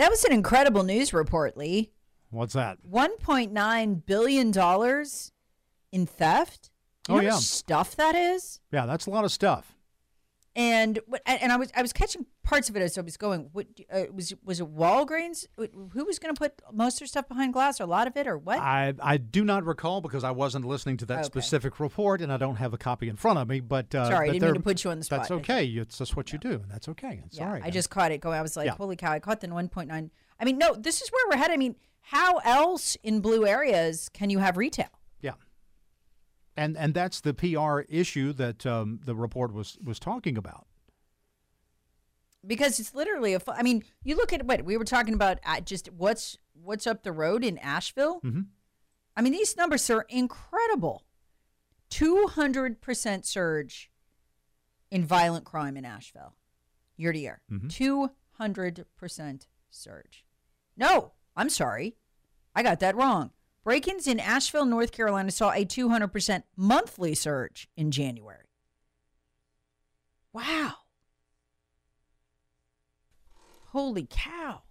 That was an incredible news report, Lee. What's that? $1.9 billion in theft. You Oh, yeah. stuff that is? Yeah, that's a lot of stuff. And and I was I was catching parts of it as I was going. What uh, was was it Walgreens? Who was going to put most of their stuff behind glass, or a lot of it, or what? I, I do not recall because I wasn't listening to that Okay. specific report and I don't have a copy in front of me. But uh, Sorry, I didn't mean to put you on the spot. That's okay. It's just what you do, and that's okay. It's yeah, all right. I just caught it going. I was like, Yeah. holy cow! I caught the 1.9. I mean, no, this is where we're headed. I mean, how else in blue areas can you have retail? And and that's the PR issue that um, the report was was talking about. because it's literally a. I mean, you look at what we were talking about. Uh, just what's what's up the road in Asheville. Mhm. I mean, these numbers are incredible. Two hundred percent surge in violent crime in Asheville, year to year. Two hundred percent surge. No, I'm sorry, I got that wrong. Break-ins in Asheville, North Carolina, saw a two hundred percent monthly surge in January. Wow. Holy cow.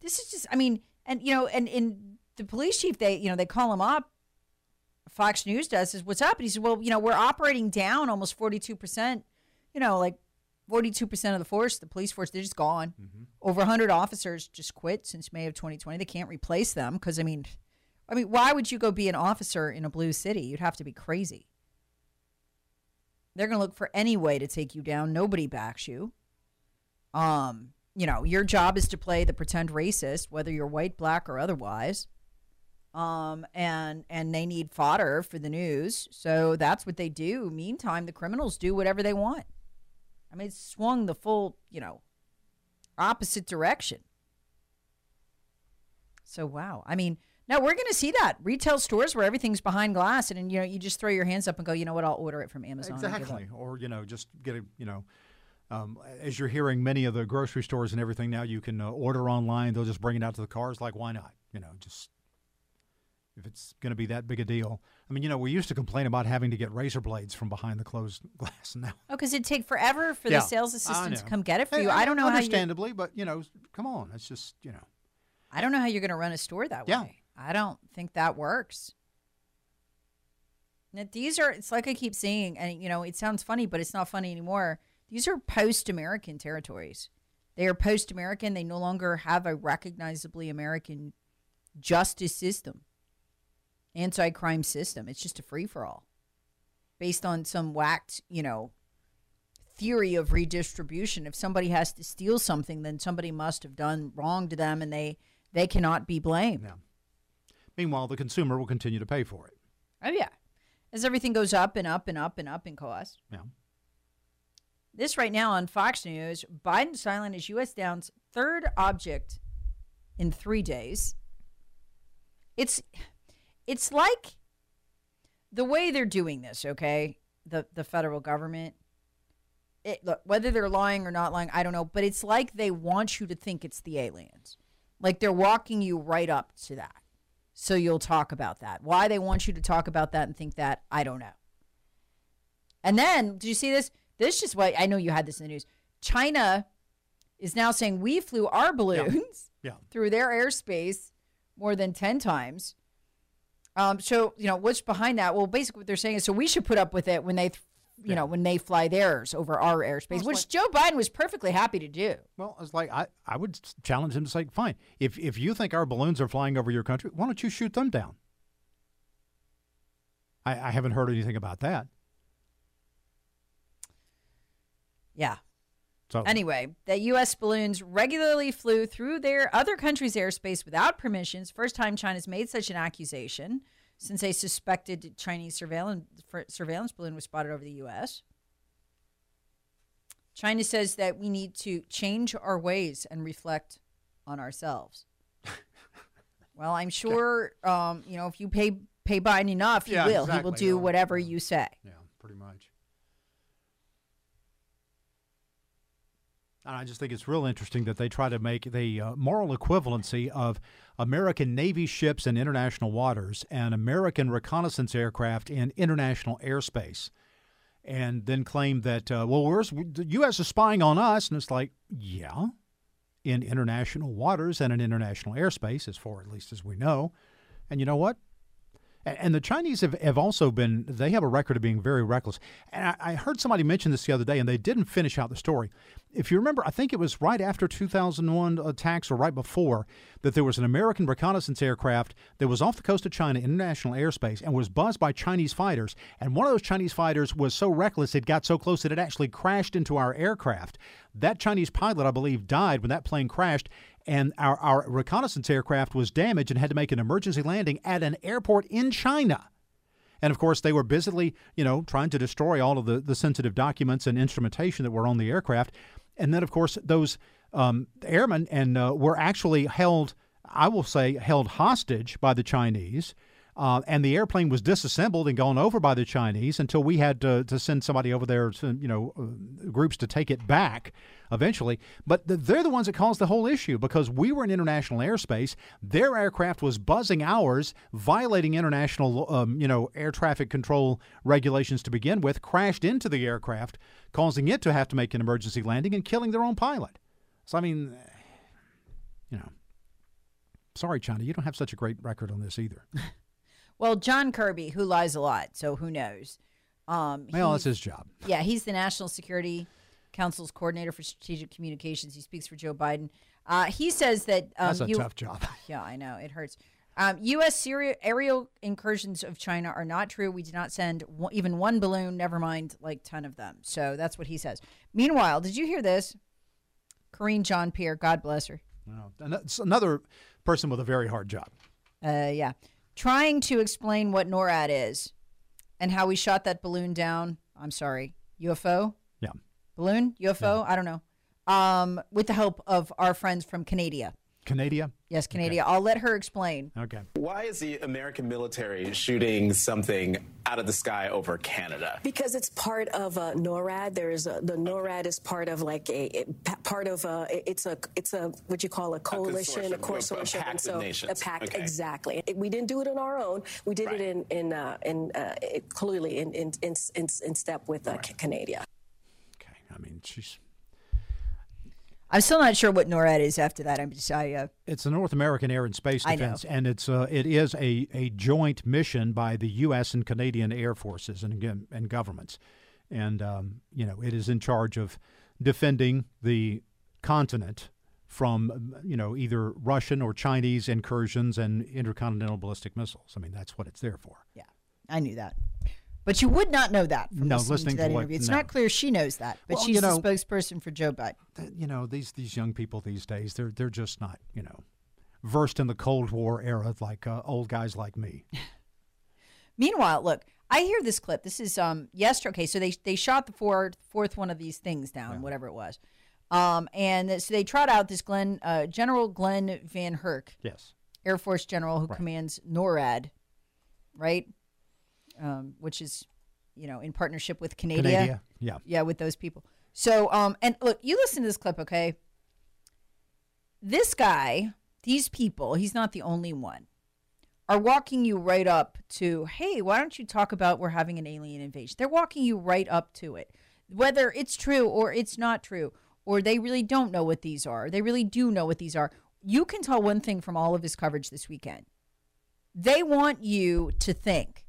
This is just I mean, and you know, and in the police chief, they you know, they call him up. Fox News does says, What's up? And he said, Well, you know, we're operating down almost forty two percent, you know, like forty two percent of the force, the police force, they're just gone. Mm-hmm. Over hundred officers just quit since May of twenty twenty. They can't replace them because I mean I mean, why would you go be an officer in a blue city? You'd have to be crazy. They're going to look for any way to take you down. Nobody backs you. Um, you know, your job is to play the pretend racist, whether you're white, black, or otherwise. Um, and and they need fodder for the news, so that's what they do. Meantime, the criminals do whatever they want. I mean, it's swung the full, you know, opposite direction. So wow, I mean, now we're going to see that retail stores where everything's behind glass, and, and, you know, you just throw your hands up and go, you know what, I'll order it from Amazon. and give up." Exactly. Or, you know, just get a, you know, um, as you're hearing many of the grocery stores and everything now, you can uh, order online. They'll just bring it out to the cars. Like, why not? You know, just if it's going to be that big a deal. I mean, you know, we used to complain about having to get razor blades from behind the closed glass. Now, Oh, because it'd take forever for Yeah, the sales I assistant to come get it for Hey, you. I don't know how. Understandably, but, you know, come on. It's just, you know. I don't know how you're going to run a store that Yeah. way. I don't think that works. Now, these are. It's like I keep saying, and you know, it sounds funny, but it's not funny anymore. These are post-American territories. They are post-American. They no longer have a recognizably American justice system, anti-crime system. It's just a free-for-all, based on some whacked, you know, theory of redistribution. If somebody has to steal something, then somebody must have done wrong to them, and they they cannot be blamed. Yeah. Meanwhile, the consumer will continue to pay for it. Oh yeah, as everything goes up and up and up and up in cost. Yeah. This right now on Fox News: Biden silent is U.S. downs third object in three days. It's it's like the way they're doing this. Okay, the the federal government. It, look, whether they're lying or not lying, I don't know. But it's like they want you to think it's the aliens. Like they're walking you right up to that. So you'll talk about that. Why they want you to talk about that and think that, I don't know. And then, did you see this? This is what I know you had this in the news. China is now saying we flew our balloons Yeah. through their airspace more than 10 times. Um, so, you know, what's behind that? Well, basically, what they're saying is so we should put up with it when they, you know, when they fly theirs over our airspace, which Joe Biden was perfectly happy to do. Well, it's like I, I would challenge him to say, fine, if if you think our balloons are flying over your country, why don't you shoot them down? I, I haven't heard anything about that. Yeah. So Anyway, the U.S. balloons regularly flew through their other countries' airspace without permissions. First time China's made such an accusation. Since a suspected Chinese surveillance surveillance balloon was spotted over the U.S. China says that we need to change our ways and reflect on ourselves. well, I'm sure um, you know if you pay pay Biden enough, he Yeah, will. He will exactly. do Yeah. whatever you say. Yeah, pretty much. And I just think it's real interesting that they try to make the uh, moral equivalency of American Navy ships in international waters and American reconnaissance aircraft in international airspace, and then claim that uh, well, where's the U.S. is spying on us, and it's like, yeah, in international waters and in international airspace, as far at least as we know. And you know what? And the Chinese have, have also been, they have a record of being very reckless. And I, I heard somebody mention this the other day, and they didn't finish out the story. If you remember, I think it was right after 2001 attacks or right before that there was an American reconnaissance aircraft that was off the coast of China, international airspace, and was buzzed by Chinese fighters. And one of those Chinese fighters was so reckless, it got so close that it actually crashed into our aircraft. That Chinese pilot, I believe, died when that plane crashed, and our, our reconnaissance aircraft was damaged and had to make an emergency landing at an airport in China. And of course, they were busily, you know, trying to destroy all of the, the sensitive documents and instrumentation that were on the aircraft. And then, of course, those um, airmen and uh, were actually held, I will say, held hostage by the Chinese. Uh, and the airplane was disassembled and gone over by the Chinese until we had to, to send somebody over there, to, you know, uh, groups to take it back eventually. But th- they're the ones that caused the whole issue because we were in international airspace. Their aircraft was buzzing ours, violating international, um, you know, air traffic control regulations to begin with, crashed into the aircraft, causing it to have to make an emergency landing and killing their own pilot. So, I mean, you know, sorry, China, you don't have such a great record on this either. Well, John Kirby, who lies a lot, so who knows? Um, Well, that's his job. Yeah, he's the National Security Council's coordinator for strategic communications. He speaks for Joe Biden. Uh, he says that um, That's a you- tough job. Yeah, I know it hurts. Um, U.S. Aerial incursions of China are not true. We did not send one, even one balloon. Never mind, like ten of them. So that's what he says. Meanwhile, did you hear this? Karine Jean Pierre, God bless her. That's another person with a very hard job. Uh, yeah, trying to explain what NORAD is and how we shot that balloon down. I'm sorry, UFO Yeah. balloon UFO. I don't know. Um, with the help of our friends from Canada. Canada? Yes, Canada. I'll let her explain. Okay. Why is the American military shooting something out of the sky over Canada? Because it's part of uh, NORAD. There's a, the NORAD is part of like a, it- part of a it's a it's a what you call a coalition, a consortium, a- a consortium, pact and of so nations. a pact Okay. exactly. It- we didn't do it on our own. We did Right. it in in uh, in uh, it, clearly in in, in in in step with uh, Canada. Okay. I mean, she's. I'm still not sure what NORAD is after that. I'm just I uh, It's the North American Air and Space Defense, and it's uh, it is a, a joint mission by the U.S. and Canadian air forces and again and governments, and um, you know it is in charge of defending the continent from you know either Russian or Chinese incursions and intercontinental ballistic missiles. I mean that's what it's there for. yeah, I knew that. But you would not know that from No, listening, listening to that to what- interview. It's no. not clear she knows that, but Well, she's you know- the spokesperson for Joe Biden. That- You know these these young people these days they're they're just not you know versed in the Cold War era like uh, old guys like me. Meanwhile, look, I hear this clip. This is um yesterday. Okay, so they they shot the fourth fourth one of these things down, whatever it was, um, and so they trot out this Glen uh, General Glen VanHerck, Yes. Air Force general who commands NORAD, right? Um, which is, you know, in partnership with Canada. Canada. Yeah. Yeah, with those people. So, um, and look, you listen to this clip, okay? This guy, these people, he's not the only one, are walking you right up to, hey, why don't you talk about we're having an alien invasion? They're walking you right up to it, whether it's true or it's not true, or they really don't know what these are. They really do know what these are. You can tell one thing from all of his coverage this weekend. They want you to think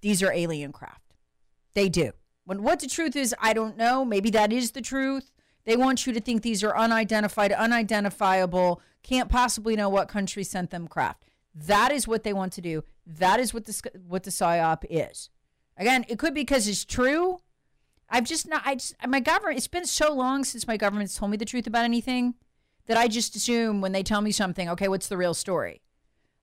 these are alien craft. They do. When what the truth is, I don't know. Maybe that is the truth. They want you to think these are unidentified, unidentifiable, can't possibly know what country sent them craft. That is what they want to do. That is what the what the psyop is. Again, it could be because it's true. I've just not. I just my government. It's been so long since my government's told me the truth about anything that I just assume when they tell me something. Okay, what's the real story?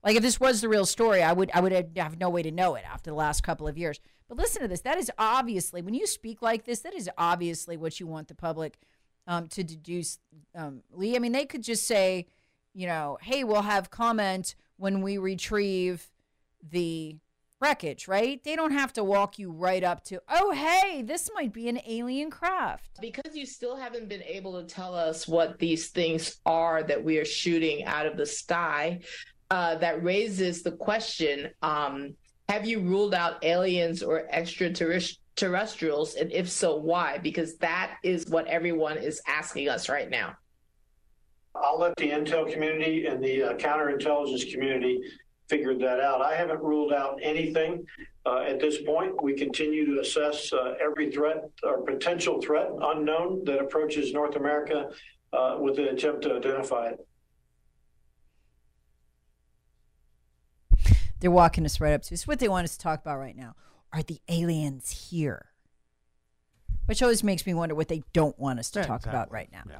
Like if this was the real story, I would I would have no way to know it after the last couple of years. But listen to this. That is obviously when you speak like this, that is obviously what you want the public um, to deduce. Um, Lee, I mean, they could just say, you know, hey, we'll have comment when we retrieve the wreckage, right? They don't have to walk you right up to, oh, hey, this might be an alien craft. Because you still haven't been able to tell us what these things are that we are shooting out of the sky, uh, that raises the question um, have you ruled out aliens or extraterrestrials? And if so, why? Because that is what everyone is asking us right now. I'll let the intel community and the uh, counterintelligence community figure that out. I haven't ruled out anything uh, at this point. We continue to assess uh, every threat or potential threat unknown that approaches North America uh, with the attempt to identify it. They're walking us right up to. It's what they want us to talk about right now. Are the aliens here? Which always makes me wonder what they don't want us to Yeah, talk exactly. about right now. Yeah.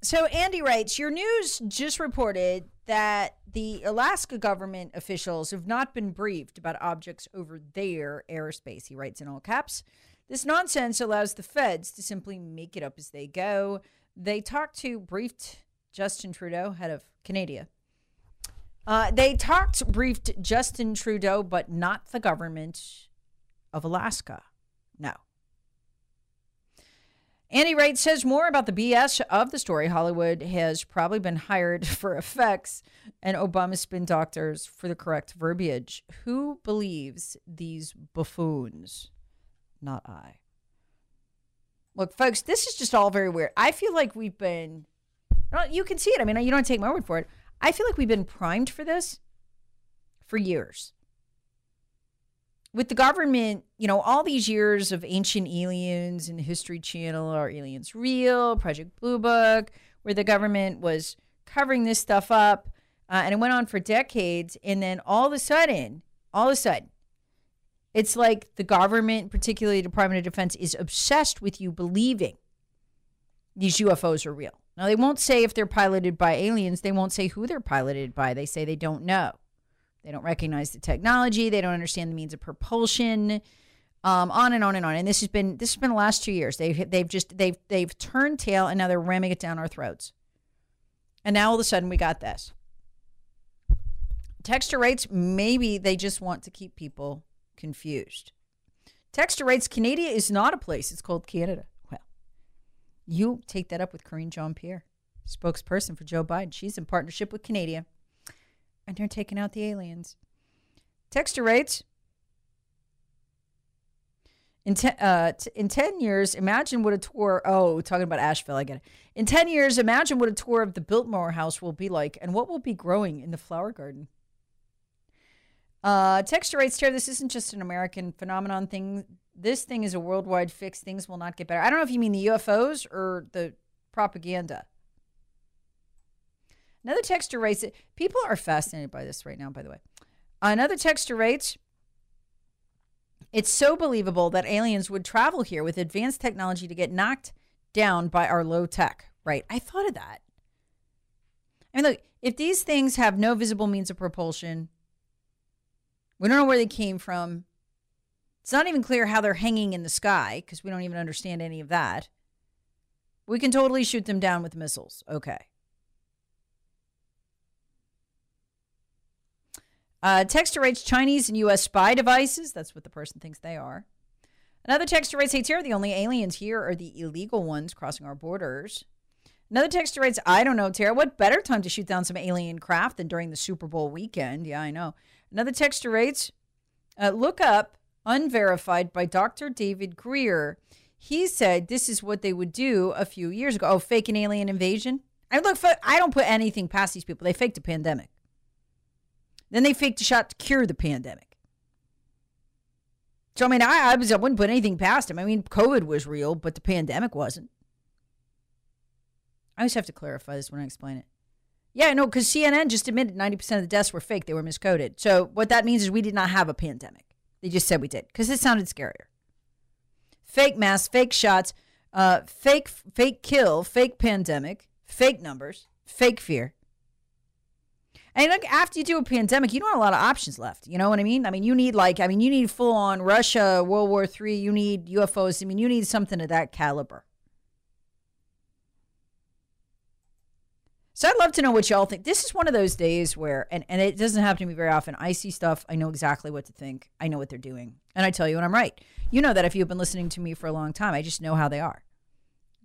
So Andy writes, your news just reported that the Alaska government officials have not been briefed about objects over their airspace. He writes in all caps. This nonsense allows the feds to simply make it up as they go. They talked to briefed Justin Trudeau, head of Canada. Uh, they talked briefed Justin Trudeau, but not the government of Alaska. No. Andy Wright says more about the BS of the story. Hollywood has probably been hired for effects and Obama spin doctors for the correct verbiage. Who believes these buffoons? Not I. Look, folks, this is just all very weird. I feel like we've been, well, you can see it. I mean, you don't take my word for it. I feel like we've been primed for this for years with the government, you know, all these years of ancient aliens and History Channel, are aliens real? Project Blue Book, where the government was covering this stuff up, uh, and it went on for decades. And then all of a sudden, all of a sudden, it's like the government, particularly the Department of Defense, is obsessed with you believing these UFOs are real. Now, they won't say if they're piloted by aliens. They won't say who they're piloted by. They say they don't know. They don't recognize the technology. They don't understand the means of propulsion. Um, on and on and on. And this has been this has been the last two years. They've they've just they've they've turned tail and now they're ramming it down our throats. And now all of a sudden we got this. Texture rates, maybe they just want to keep people confused. Texture rates, Canada is not a place. It's called Canada. Well, you take that up with Karine Jean Pierre, spokesperson for Joe Biden. She's in partnership with Canada and they're taking out the aliens. Texture rates. In, te- uh, t- in 10 years, imagine what a tour. Oh, talking about Asheville, I get it. In 10 years, imagine what a tour of the Biltmore house will be like and what will be growing in the flower garden. Uh, texture rates here. This isn't just an American phenomenon thing. This thing is a worldwide fix. Things will not get better. I don't know if you mean the UFOs or the propaganda. Another texture rates. People are fascinated by this right now, by the way. Another texture rates. It's so believable that aliens would travel here with advanced technology to get knocked down by our low tech. Right. I thought of that. I mean, look, if these things have no visible means of propulsion, we don't know where they came from. It's not even clear how they're hanging in the sky because we don't even understand any of that. We can totally shoot them down with missiles. Okay. Uh, texter Chinese and U.S. spy devices. That's what the person thinks they are. Another texter writes, Hey, the only aliens here are the illegal ones crossing our borders. Another texter writes, I don't know, Tara. What better time to shoot down some alien craft than during the Super Bowl weekend? Yeah, I know. Another texter writes, uh, Look up, unverified by Dr. David Greer. He said this is what they would do a few years ago. Oh, fake an alien invasion? I look, I don't put anything past these people. They faked a pandemic. Then they faked a shot to cure the pandemic. So I mean, I, I was I wouldn't put anything past him. I mean, COVID was real, but the pandemic wasn't. I always have to clarify this when I explain it. Yeah, no, because CNN just admitted 90% of the deaths were fake. They were miscoded. So what that means is we did not have a pandemic. They just said we did because it sounded scarier. Fake masks, fake shots, uh, fake fake kill, fake pandemic, fake numbers, fake fear. And like after you do a pandemic, you don't have a lot of options left. You know what I mean? I mean, you need like, I mean, you need full on Russia, World War Three. You need UFOs. I mean, you need something of that caliber. So I'd love to know what y'all think. This is one of those days where, and, and it doesn't happen to me very often. I see stuff, I know exactly what to think. I know what they're doing. And I tell you when I'm right. You know that if you've been listening to me for a long time, I just know how they are.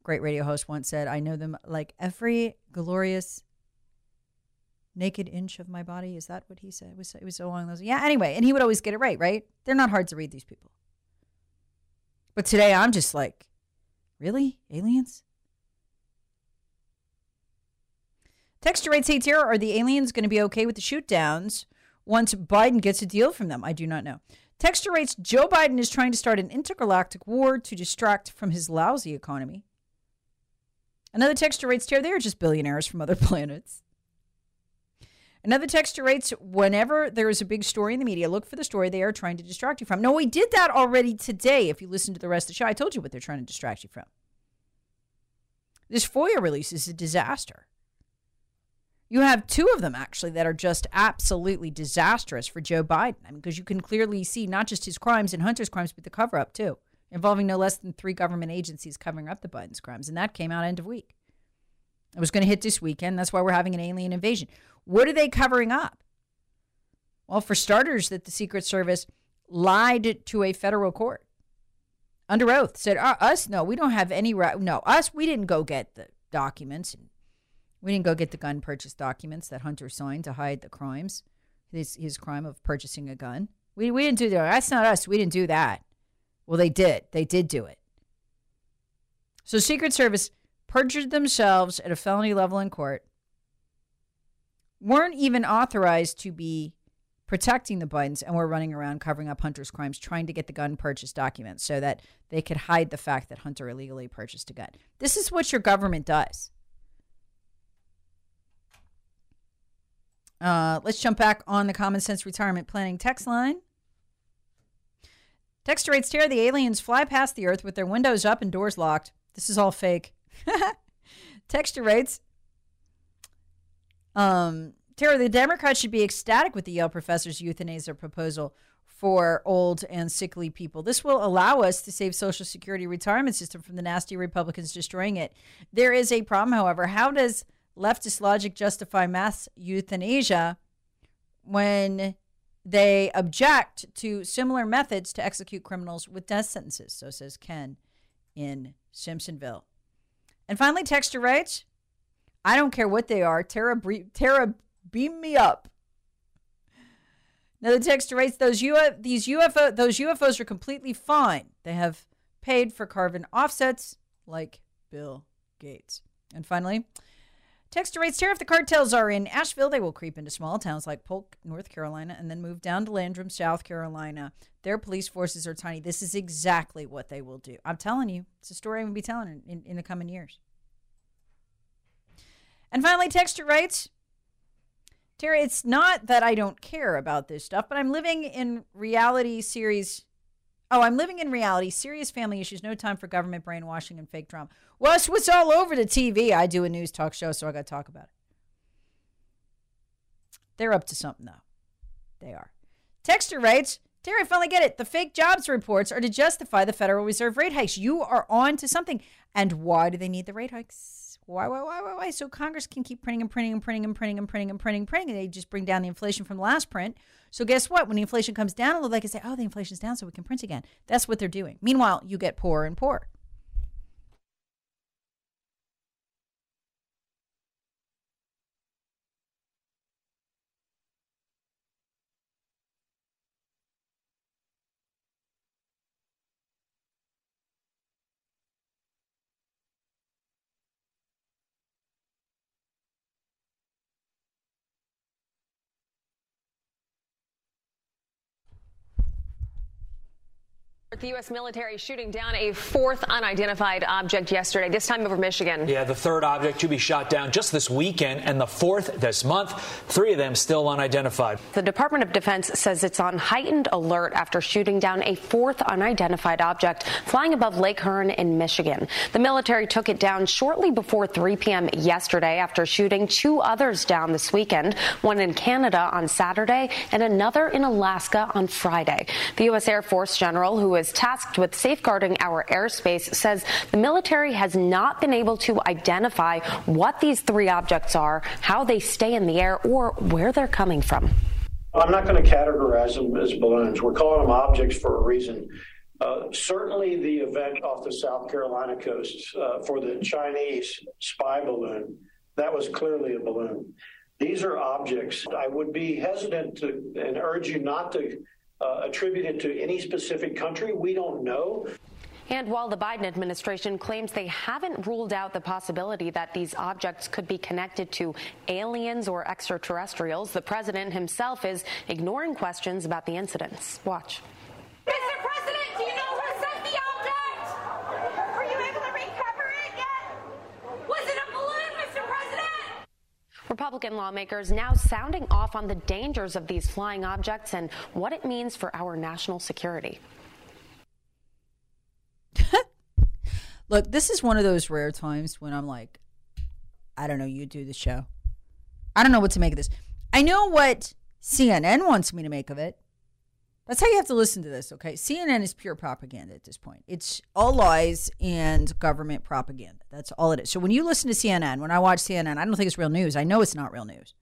Great radio host once said, I know them like every glorious naked inch of my body. Is that what he said? It was it was along those. Yeah. Anyway, and he would always get it right. Right? They're not hard to read. These people. But today I'm just like, really, aliens? Texture rates hey here. Are the aliens going to be okay with the shoot downs once Biden gets a deal from them? I do not know. Texture rates Joe Biden is trying to start an intergalactic war to distract from his lousy economy. Another texture rates here. They are just billionaires from other planets. Another texture rates whenever there is a big story in the media, look for the story they are trying to distract you from. No, we did that already today. If you listen to the rest of the show, I told you what they're trying to distract you from. This FOIA release is a disaster. You have two of them actually that are just absolutely disastrous for Joe Biden. I mean, because you can clearly see not just his crimes and Hunter's crimes, but the cover up too, involving no less than three government agencies covering up the Biden's crimes. And that came out end of week. It was going to hit this weekend. That's why we're having an alien invasion. What are they covering up? Well, for starters, that the Secret Service lied to a federal court under oath, said, uh, Us, no, we don't have any right. No, us, we didn't go get the documents. We didn't go get the gun purchase documents that Hunter signed to hide the crimes, his, his crime of purchasing a gun. We, we didn't do that. That's not us. We didn't do that. Well, they did. They did do it. So, Secret Service perjured themselves at a felony level in court weren't even authorized to be protecting the Bidens and were running around covering up Hunter's crimes, trying to get the gun purchase documents so that they could hide the fact that Hunter illegally purchased a gun. This is what your government does. Uh, let's jump back on the common sense retirement planning text line. Text rates here the aliens fly past the earth with their windows up and doors locked. This is all fake. Texture rates um, Tara, the Democrats should be ecstatic with the Yale professor's euthanasia proposal for old and sickly people. This will allow us to save Social Security retirement system from the nasty Republicans destroying it. There is a problem, however. How does leftist logic justify mass euthanasia when they object to similar methods to execute criminals with death sentences? So says Ken in Simpsonville. And finally, Texture writes I don't care what they are. Tara, Tara, beam me up. Now the texture writes those UFO, these UFO those UFOs are completely fine. They have paid for carbon offsets like Bill Gates. And finally, text writes Tara, if the cartels are in Asheville, they will creep into small towns like Polk, North Carolina, and then move down to Landrum, South Carolina. Their police forces are tiny. This is exactly what they will do. I'm telling you, it's a story I'm going to be telling in, in, the coming years. And finally, Texture writes Terry, it's not that I don't care about this stuff, but I'm living in reality series. Oh, I'm living in reality, serious family issues, no time for government brainwashing and fake drama. Well, it's what's all over the TV. I do a news talk show, so I got to talk about it. They're up to something, though. They are. Texture writes Terry, finally get it. The fake jobs reports are to justify the Federal Reserve rate hikes. You are on to something. And why do they need the rate hikes? Why, why, why, why, why? So Congress can keep printing and printing and printing and printing and printing and printing and printing, and they just bring down the inflation from the last print. So guess what? When inflation comes down a little, they can say, "Oh, the inflation's down, so we can print again." That's what they're doing. Meanwhile, you get poorer and poorer. The U.S. military shooting down a fourth unidentified object yesterday, this time over Michigan. Yeah, the third object to be shot down just this weekend and the fourth this month. Three of them still unidentified. The Department of Defense says it's on heightened alert after shooting down a fourth unidentified object flying above Lake Huron in Michigan. The military took it down shortly before 3 p.m. yesterday after shooting two others down this weekend, one in Canada on Saturday and another in Alaska on Friday. The U.S. Air Force general, who is is tasked with safeguarding our airspace, says the military has not been able to identify what these three objects are, how they stay in the air, or where they're coming from. I'm not going to categorize them as balloons. We're calling them objects for a reason. Uh, certainly, the event off the South Carolina coast uh, for the Chinese spy balloon, that was clearly a balloon. These are objects. I would be hesitant to and urge you not to uh, attributed to any specific country. We don't know. And while the Biden administration claims they haven't ruled out the possibility that these objects could be connected to aliens or extraterrestrials, the president himself is ignoring questions about the incidents. Watch. Mr. President, do you know who sent the object? Were you able to recover it yet? Was it a balloon, Mr. President? Republican lawmakers now sounding off on the dangers of these flying objects and what it means for our national security. Look, this is one of those rare times when I'm like, I don't know, you do the show. I don't know what to make of this. I know what CNN wants me to make of it. That's how you have to listen to this, okay? CNN is pure propaganda at this point. It's all lies and government propaganda. That's all it is. So when you listen to CNN, when I watch CNN, I don't think it's real news. I know it's not real news.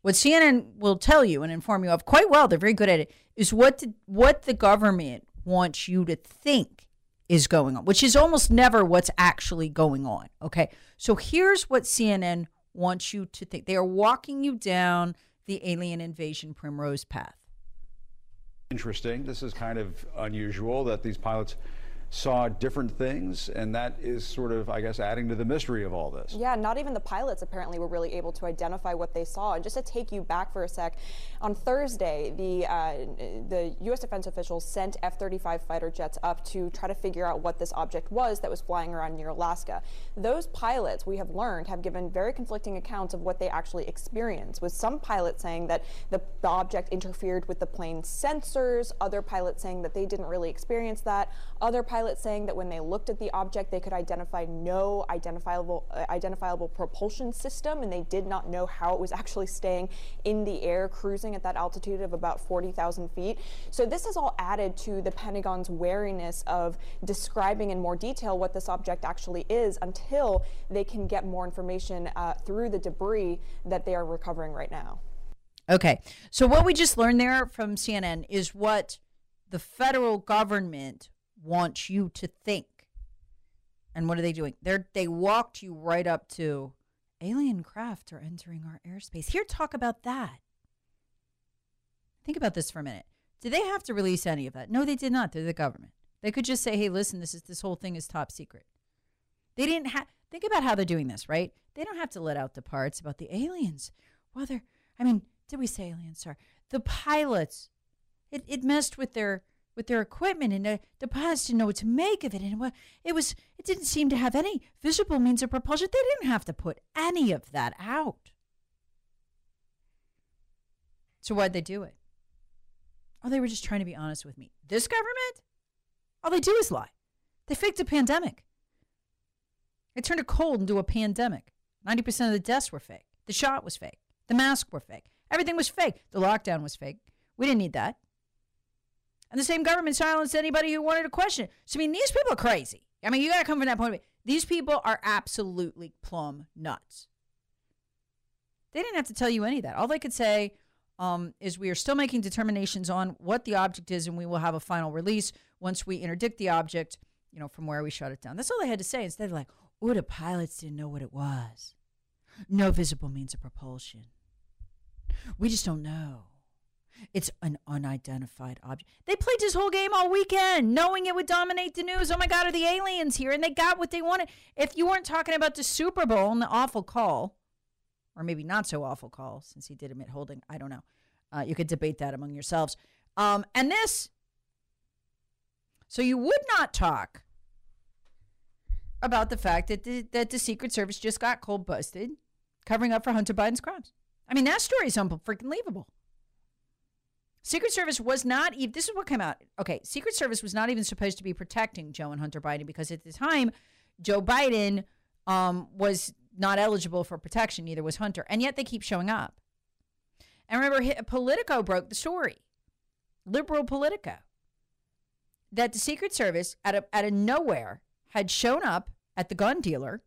What CNN will tell you and inform you of quite well, they're very good at it, is what the, what the government wants you to think is going on, which is almost never what's actually going on, okay? So here's what CNN wants you to think. They are walking you down the alien invasion primrose path interesting. This is kind of unusual that these pilots saw different things, and that is sort of, I guess, adding to the mystery of all this. Yeah, not even the pilots apparently were really able to identify what they saw. And just to take you back for a sec, on Thursday, the uh, the U.S. defense officials sent F-35 fighter jets up to try to figure out what this object was that was flying around near Alaska. Those pilots, we have learned, have given very conflicting accounts of what they actually experienced. With some pilots saying that the, the object interfered with the plane's sensors, other pilots saying that they didn't really experience that, other pilots pilot saying that when they looked at the object, they could identify no identifiable uh, identifiable propulsion system, and they did not know how it was actually staying in the air, cruising at that altitude of about 40,000 feet. So this has all added to the Pentagon's wariness of describing in more detail what this object actually is until they can get more information uh, through the debris that they are recovering right now. Okay. So what we just learned there from CNN is what the federal government want you to think. And what are they doing? They're they walked you right up to alien craft are entering our airspace. Here talk about that. Think about this for a minute. Did they have to release any of that? No, they did not. They're the government. They could just say, "Hey, listen, this is this whole thing is top secret." They didn't have Think about how they're doing this, right? They don't have to let out the parts about the aliens. Well, they're I mean, did we say aliens? Sorry. The pilots. It it messed with their with their equipment, and the, the didn't know what to make of it. And it was it didn't seem to have any visible means of propulsion. They didn't have to put any of that out. So why'd they do it? Oh, they were just trying to be honest with me. This government, all they do is lie. They faked a pandemic. They turned a cold into a pandemic. 90% of the deaths were fake. The shot was fake. The mask were fake. Everything was fake. The lockdown was fake. We didn't need that. And the same government silenced anybody who wanted to question it. So, I mean, these people are crazy. I mean, you got to come from that point of view. These people are absolutely plumb nuts. They didn't have to tell you any of that. All they could say um, is we are still making determinations on what the object is, and we will have a final release once we interdict the object, you know, from where we shut it down. That's all they had to say. Instead of like, oh, the pilots didn't know what it was. No visible means of propulsion. We just don't know. It's an unidentified object. They played this whole game all weekend, knowing it would dominate the news. Oh my God, are the aliens here? And they got what they wanted. If you weren't talking about the Super Bowl and the awful call, or maybe not so awful call, since he did admit holding, I don't know. Uh, you could debate that among yourselves. Um, and this, so you would not talk about the fact that the, that the Secret Service just got cold busted covering up for Hunter Biden's crimes. I mean, that story is unfreaking believable. Secret Service was not even, this is what came out. Okay, Secret Service was not even supposed to be protecting Joe and Hunter Biden because at the time, Joe Biden um, was not eligible for protection, neither was Hunter. And yet they keep showing up. And remember, Politico broke the story, liberal Politico, that the Secret Service, out of, out of nowhere, had shown up at the gun dealer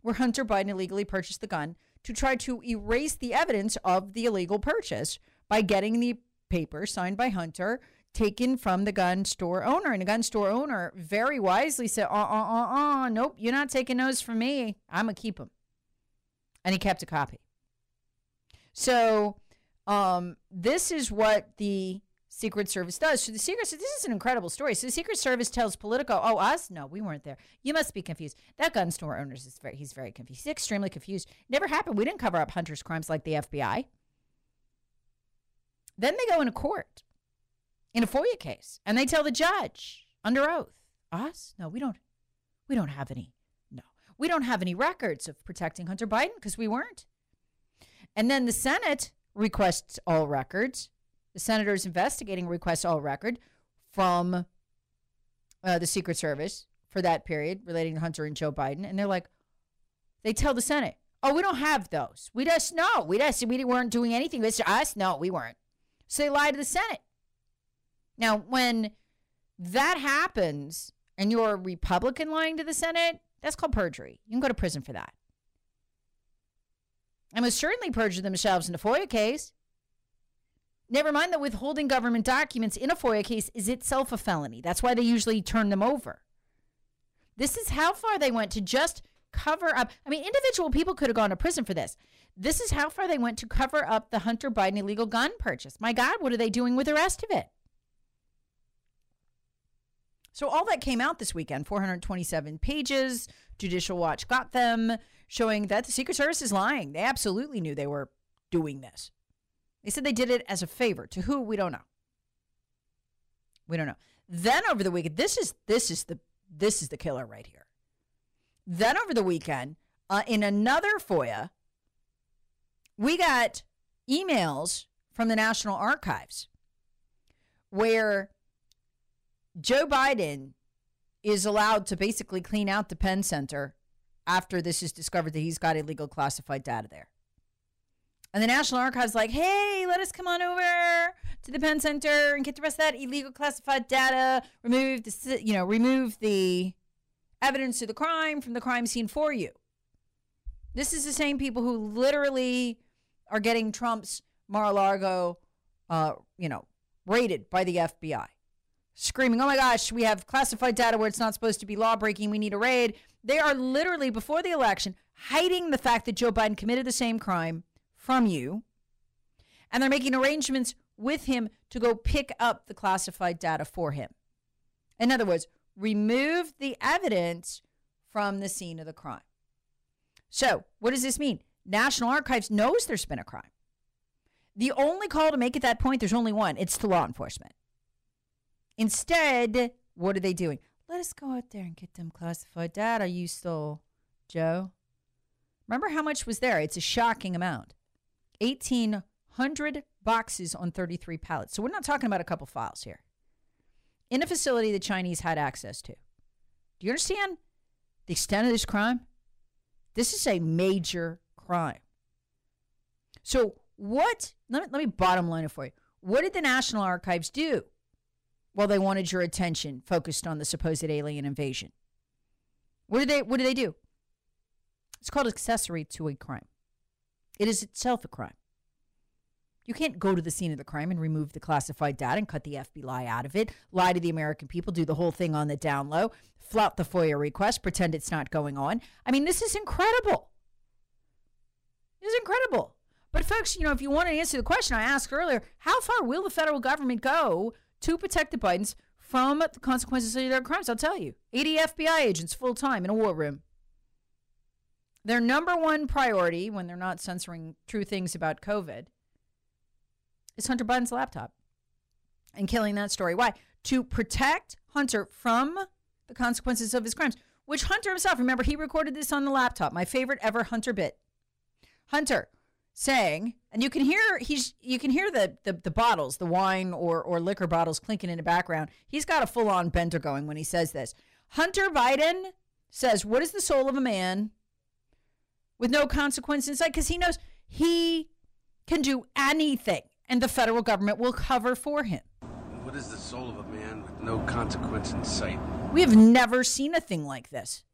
where Hunter Biden illegally purchased the gun to try to erase the evidence of the illegal purchase by getting the paper signed by Hunter taken from the gun store owner. And the gun store owner very wisely said, uh uh uh uh, nope, you're not taking those from me. I'm going to keep them. And he kept a copy. So um, this is what the Secret Service does. So the Secret Service, this is an incredible story. So the Secret Service tells Politico, "Oh, us? No, we weren't there. You must be confused. That gun store owner is very he's very confused. He's extremely confused. Never happened. We didn't cover up Hunter's crimes like the FBI." Then they go into court in a FOIA case and they tell the judge under oath, "Us? No, we don't we don't have any. No. We don't have any records of protecting Hunter Biden because we weren't." And then the Senate requests all records. The senators investigating requests all record from uh, the Secret Service for that period relating to Hunter and Joe Biden, and they're like, they tell the Senate, "Oh, we don't have those. We just know. We just we weren't doing anything. It's us. No, we weren't." So they lie to the Senate. Now, when that happens, and you're a Republican lying to the Senate, that's called perjury. You can go to prison for that. And most certainly perjured themselves in a FOIA case. Never mind that withholding government documents in a FOIA case is itself a felony. That's why they usually turn them over. This is how far they went to just cover up. I mean, individual people could have gone to prison for this. This is how far they went to cover up the Hunter Biden illegal gun purchase. My God, what are they doing with the rest of it? So, all that came out this weekend 427 pages. Judicial Watch got them, showing that the Secret Service is lying. They absolutely knew they were doing this. They said they did it as a favor. To who? We don't know. We don't know. Then over the weekend, this is this is the this is the killer right here. Then over the weekend, uh, in another FOIA, we got emails from the National Archives where Joe Biden is allowed to basically clean out the Penn Center after this is discovered that he's got illegal classified data there. And the National Archives like, hey, let us come on over to the Penn Center and get the rest of that illegal classified data, remove the, you know, remove the evidence of the crime from the crime scene for you. This is the same people who literally are getting Trump's Mar-a-Lago, uh, you know, raided by the FBI, screaming, "Oh my gosh, we have classified data where it's not supposed to be law breaking. We need a raid." They are literally before the election hiding the fact that Joe Biden committed the same crime from you. And they're making arrangements with him to go pick up the classified data for him. In other words, remove the evidence from the scene of the crime. So, what does this mean? National Archives knows there's been a crime. The only call to make at that point, there's only one it's to law enforcement. Instead, what are they doing? Let us go out there and get them classified data you stole, Joe. Remember how much was there? It's a shocking amount. 1,800 boxes on 33 pallets. So we're not talking about a couple files here. In a facility the Chinese had access to. Do you understand the extent of this crime? This is a major crime. So, what, let me, let me bottom line it for you. What did the National Archives do? Well, they wanted your attention focused on the supposed alien invasion. What do they what do they do? It's called accessory to a crime. It is itself a crime. You can't go to the scene of the crime and remove the classified data and cut the FBI out of it, lie to the American people, do the whole thing on the down low, flout the FOIA request, pretend it's not going on. I mean, this is incredible. This is incredible. But, folks, you know, if you want to answer the question I asked earlier, how far will the federal government go to protect the Bidens from the consequences of their crimes? I'll tell you 80 FBI agents full time in a war room. Their number one priority when they're not censoring true things about COVID is Hunter Biden's laptop and killing that story. Why? To protect Hunter from the consequences of his crimes, which Hunter himself, remember, he recorded this on the laptop, my favorite ever Hunter bit. Hunter saying, and you can hear he's you can hear the the, the bottles, the wine or or liquor bottles clinking in the background. He's got a full on bender going when he says this. Hunter Biden says, "What is the soul of a man with no consequence inside?" Because he knows he can do anything, and the federal government will cover for him. What is the soul of a man with no consequence in sight? We have never seen a thing like this.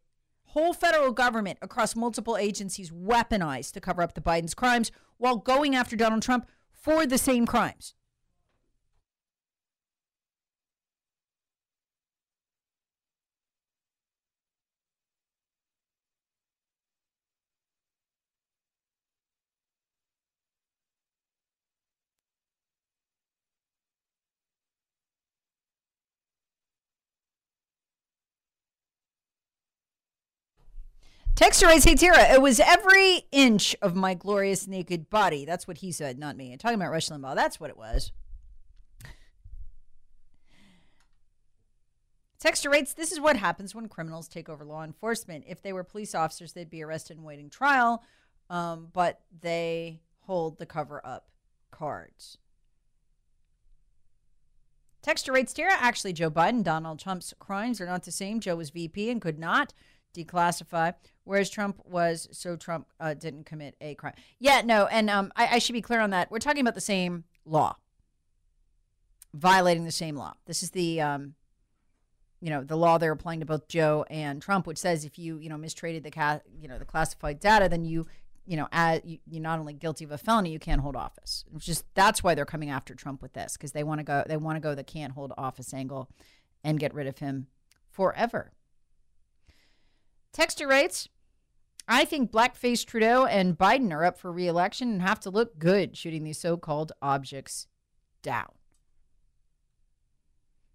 Whole federal government across multiple agencies weaponized to cover up the Biden's crimes while going after Donald Trump for the same crimes. Texter writes, Hey Tara, it was every inch of my glorious naked body. That's what he said, not me. I'm talking about Rush Limbaugh. That's what it was. Texter writes, This is what happens when criminals take over law enforcement. If they were police officers, they'd be arrested and waiting trial, um, but they hold the cover up cards. Texter writes, Tara, actually, Joe Biden, Donald Trump's crimes are not the same. Joe was VP and could not declassify, whereas Trump was so Trump uh, didn't commit a crime. Yeah, no, and um, I, I should be clear on that. We're talking about the same law, violating the same law. This is the um, you know the law they're applying to both Joe and Trump, which says if you you know mistraded the ca- you know the classified data, then you you know as you, you're not only guilty of a felony, you can't hold office. It's just that's why they're coming after Trump with this because they want to go they want to go the can't hold office angle and get rid of him forever. Texter writes, I think blackface Trudeau and Biden are up for reelection and have to look good shooting these so called objects down.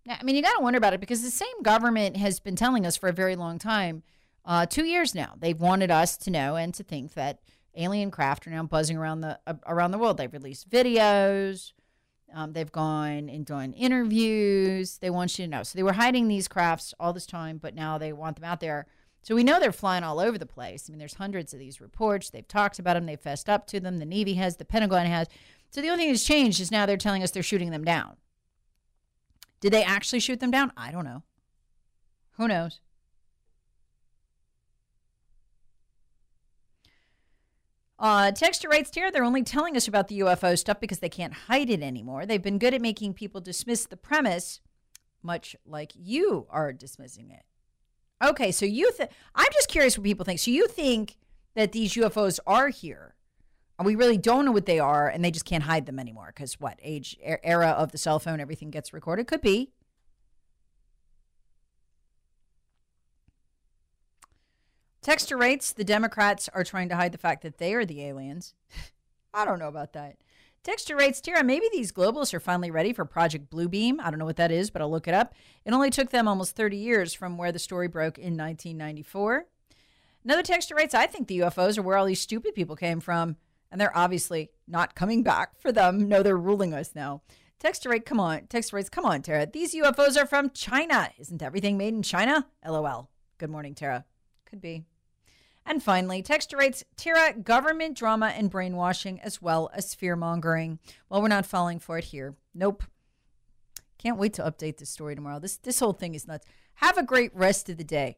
Now, I mean, you got to wonder about it because the same government has been telling us for a very long time, uh, two years now, they've wanted us to know and to think that alien craft are now buzzing around the uh, around the world. They've released videos. Um, they've gone and done interviews. They want you to know. So they were hiding these crafts all this time, but now they want them out there so we know they're flying all over the place. I mean, there's hundreds of these reports. They've talked about them. They've fessed up to them. The Navy has, the Pentagon has. So the only thing that's changed is now they're telling us they're shooting them down. Did they actually shoot them down? I don't know. Who knows? Uh, Texture writes here, they're only telling us about the UFO stuff because they can't hide it anymore. They've been good at making people dismiss the premise, much like you are dismissing it. Okay, so you think I'm just curious what people think. So you think that these UFOs are here, and we really don't know what they are, and they just can't hide them anymore because what age era of the cell phone, everything gets recorded. Could be. Texture rates the Democrats are trying to hide the fact that they are the aliens. I don't know about that. Texture rates, Tara, maybe these globalists are finally ready for Project Bluebeam. I don't know what that is, but I'll look it up. It only took them almost 30 years from where the story broke in 1994. Another texture rates, I think the UFOs are where all these stupid people came from, and they're obviously not coming back for them. No, they're ruling us now. Texture rate, come on. Texture rates, come on, Tara. These UFOs are from China. Isn't everything made in China? LOL. Good morning, Tara. Could be. And finally, texture rates Tara government drama and brainwashing as well as fear mongering. Well, we're not falling for it here. Nope. Can't wait to update this story tomorrow. This this whole thing is nuts. Have a great rest of the day.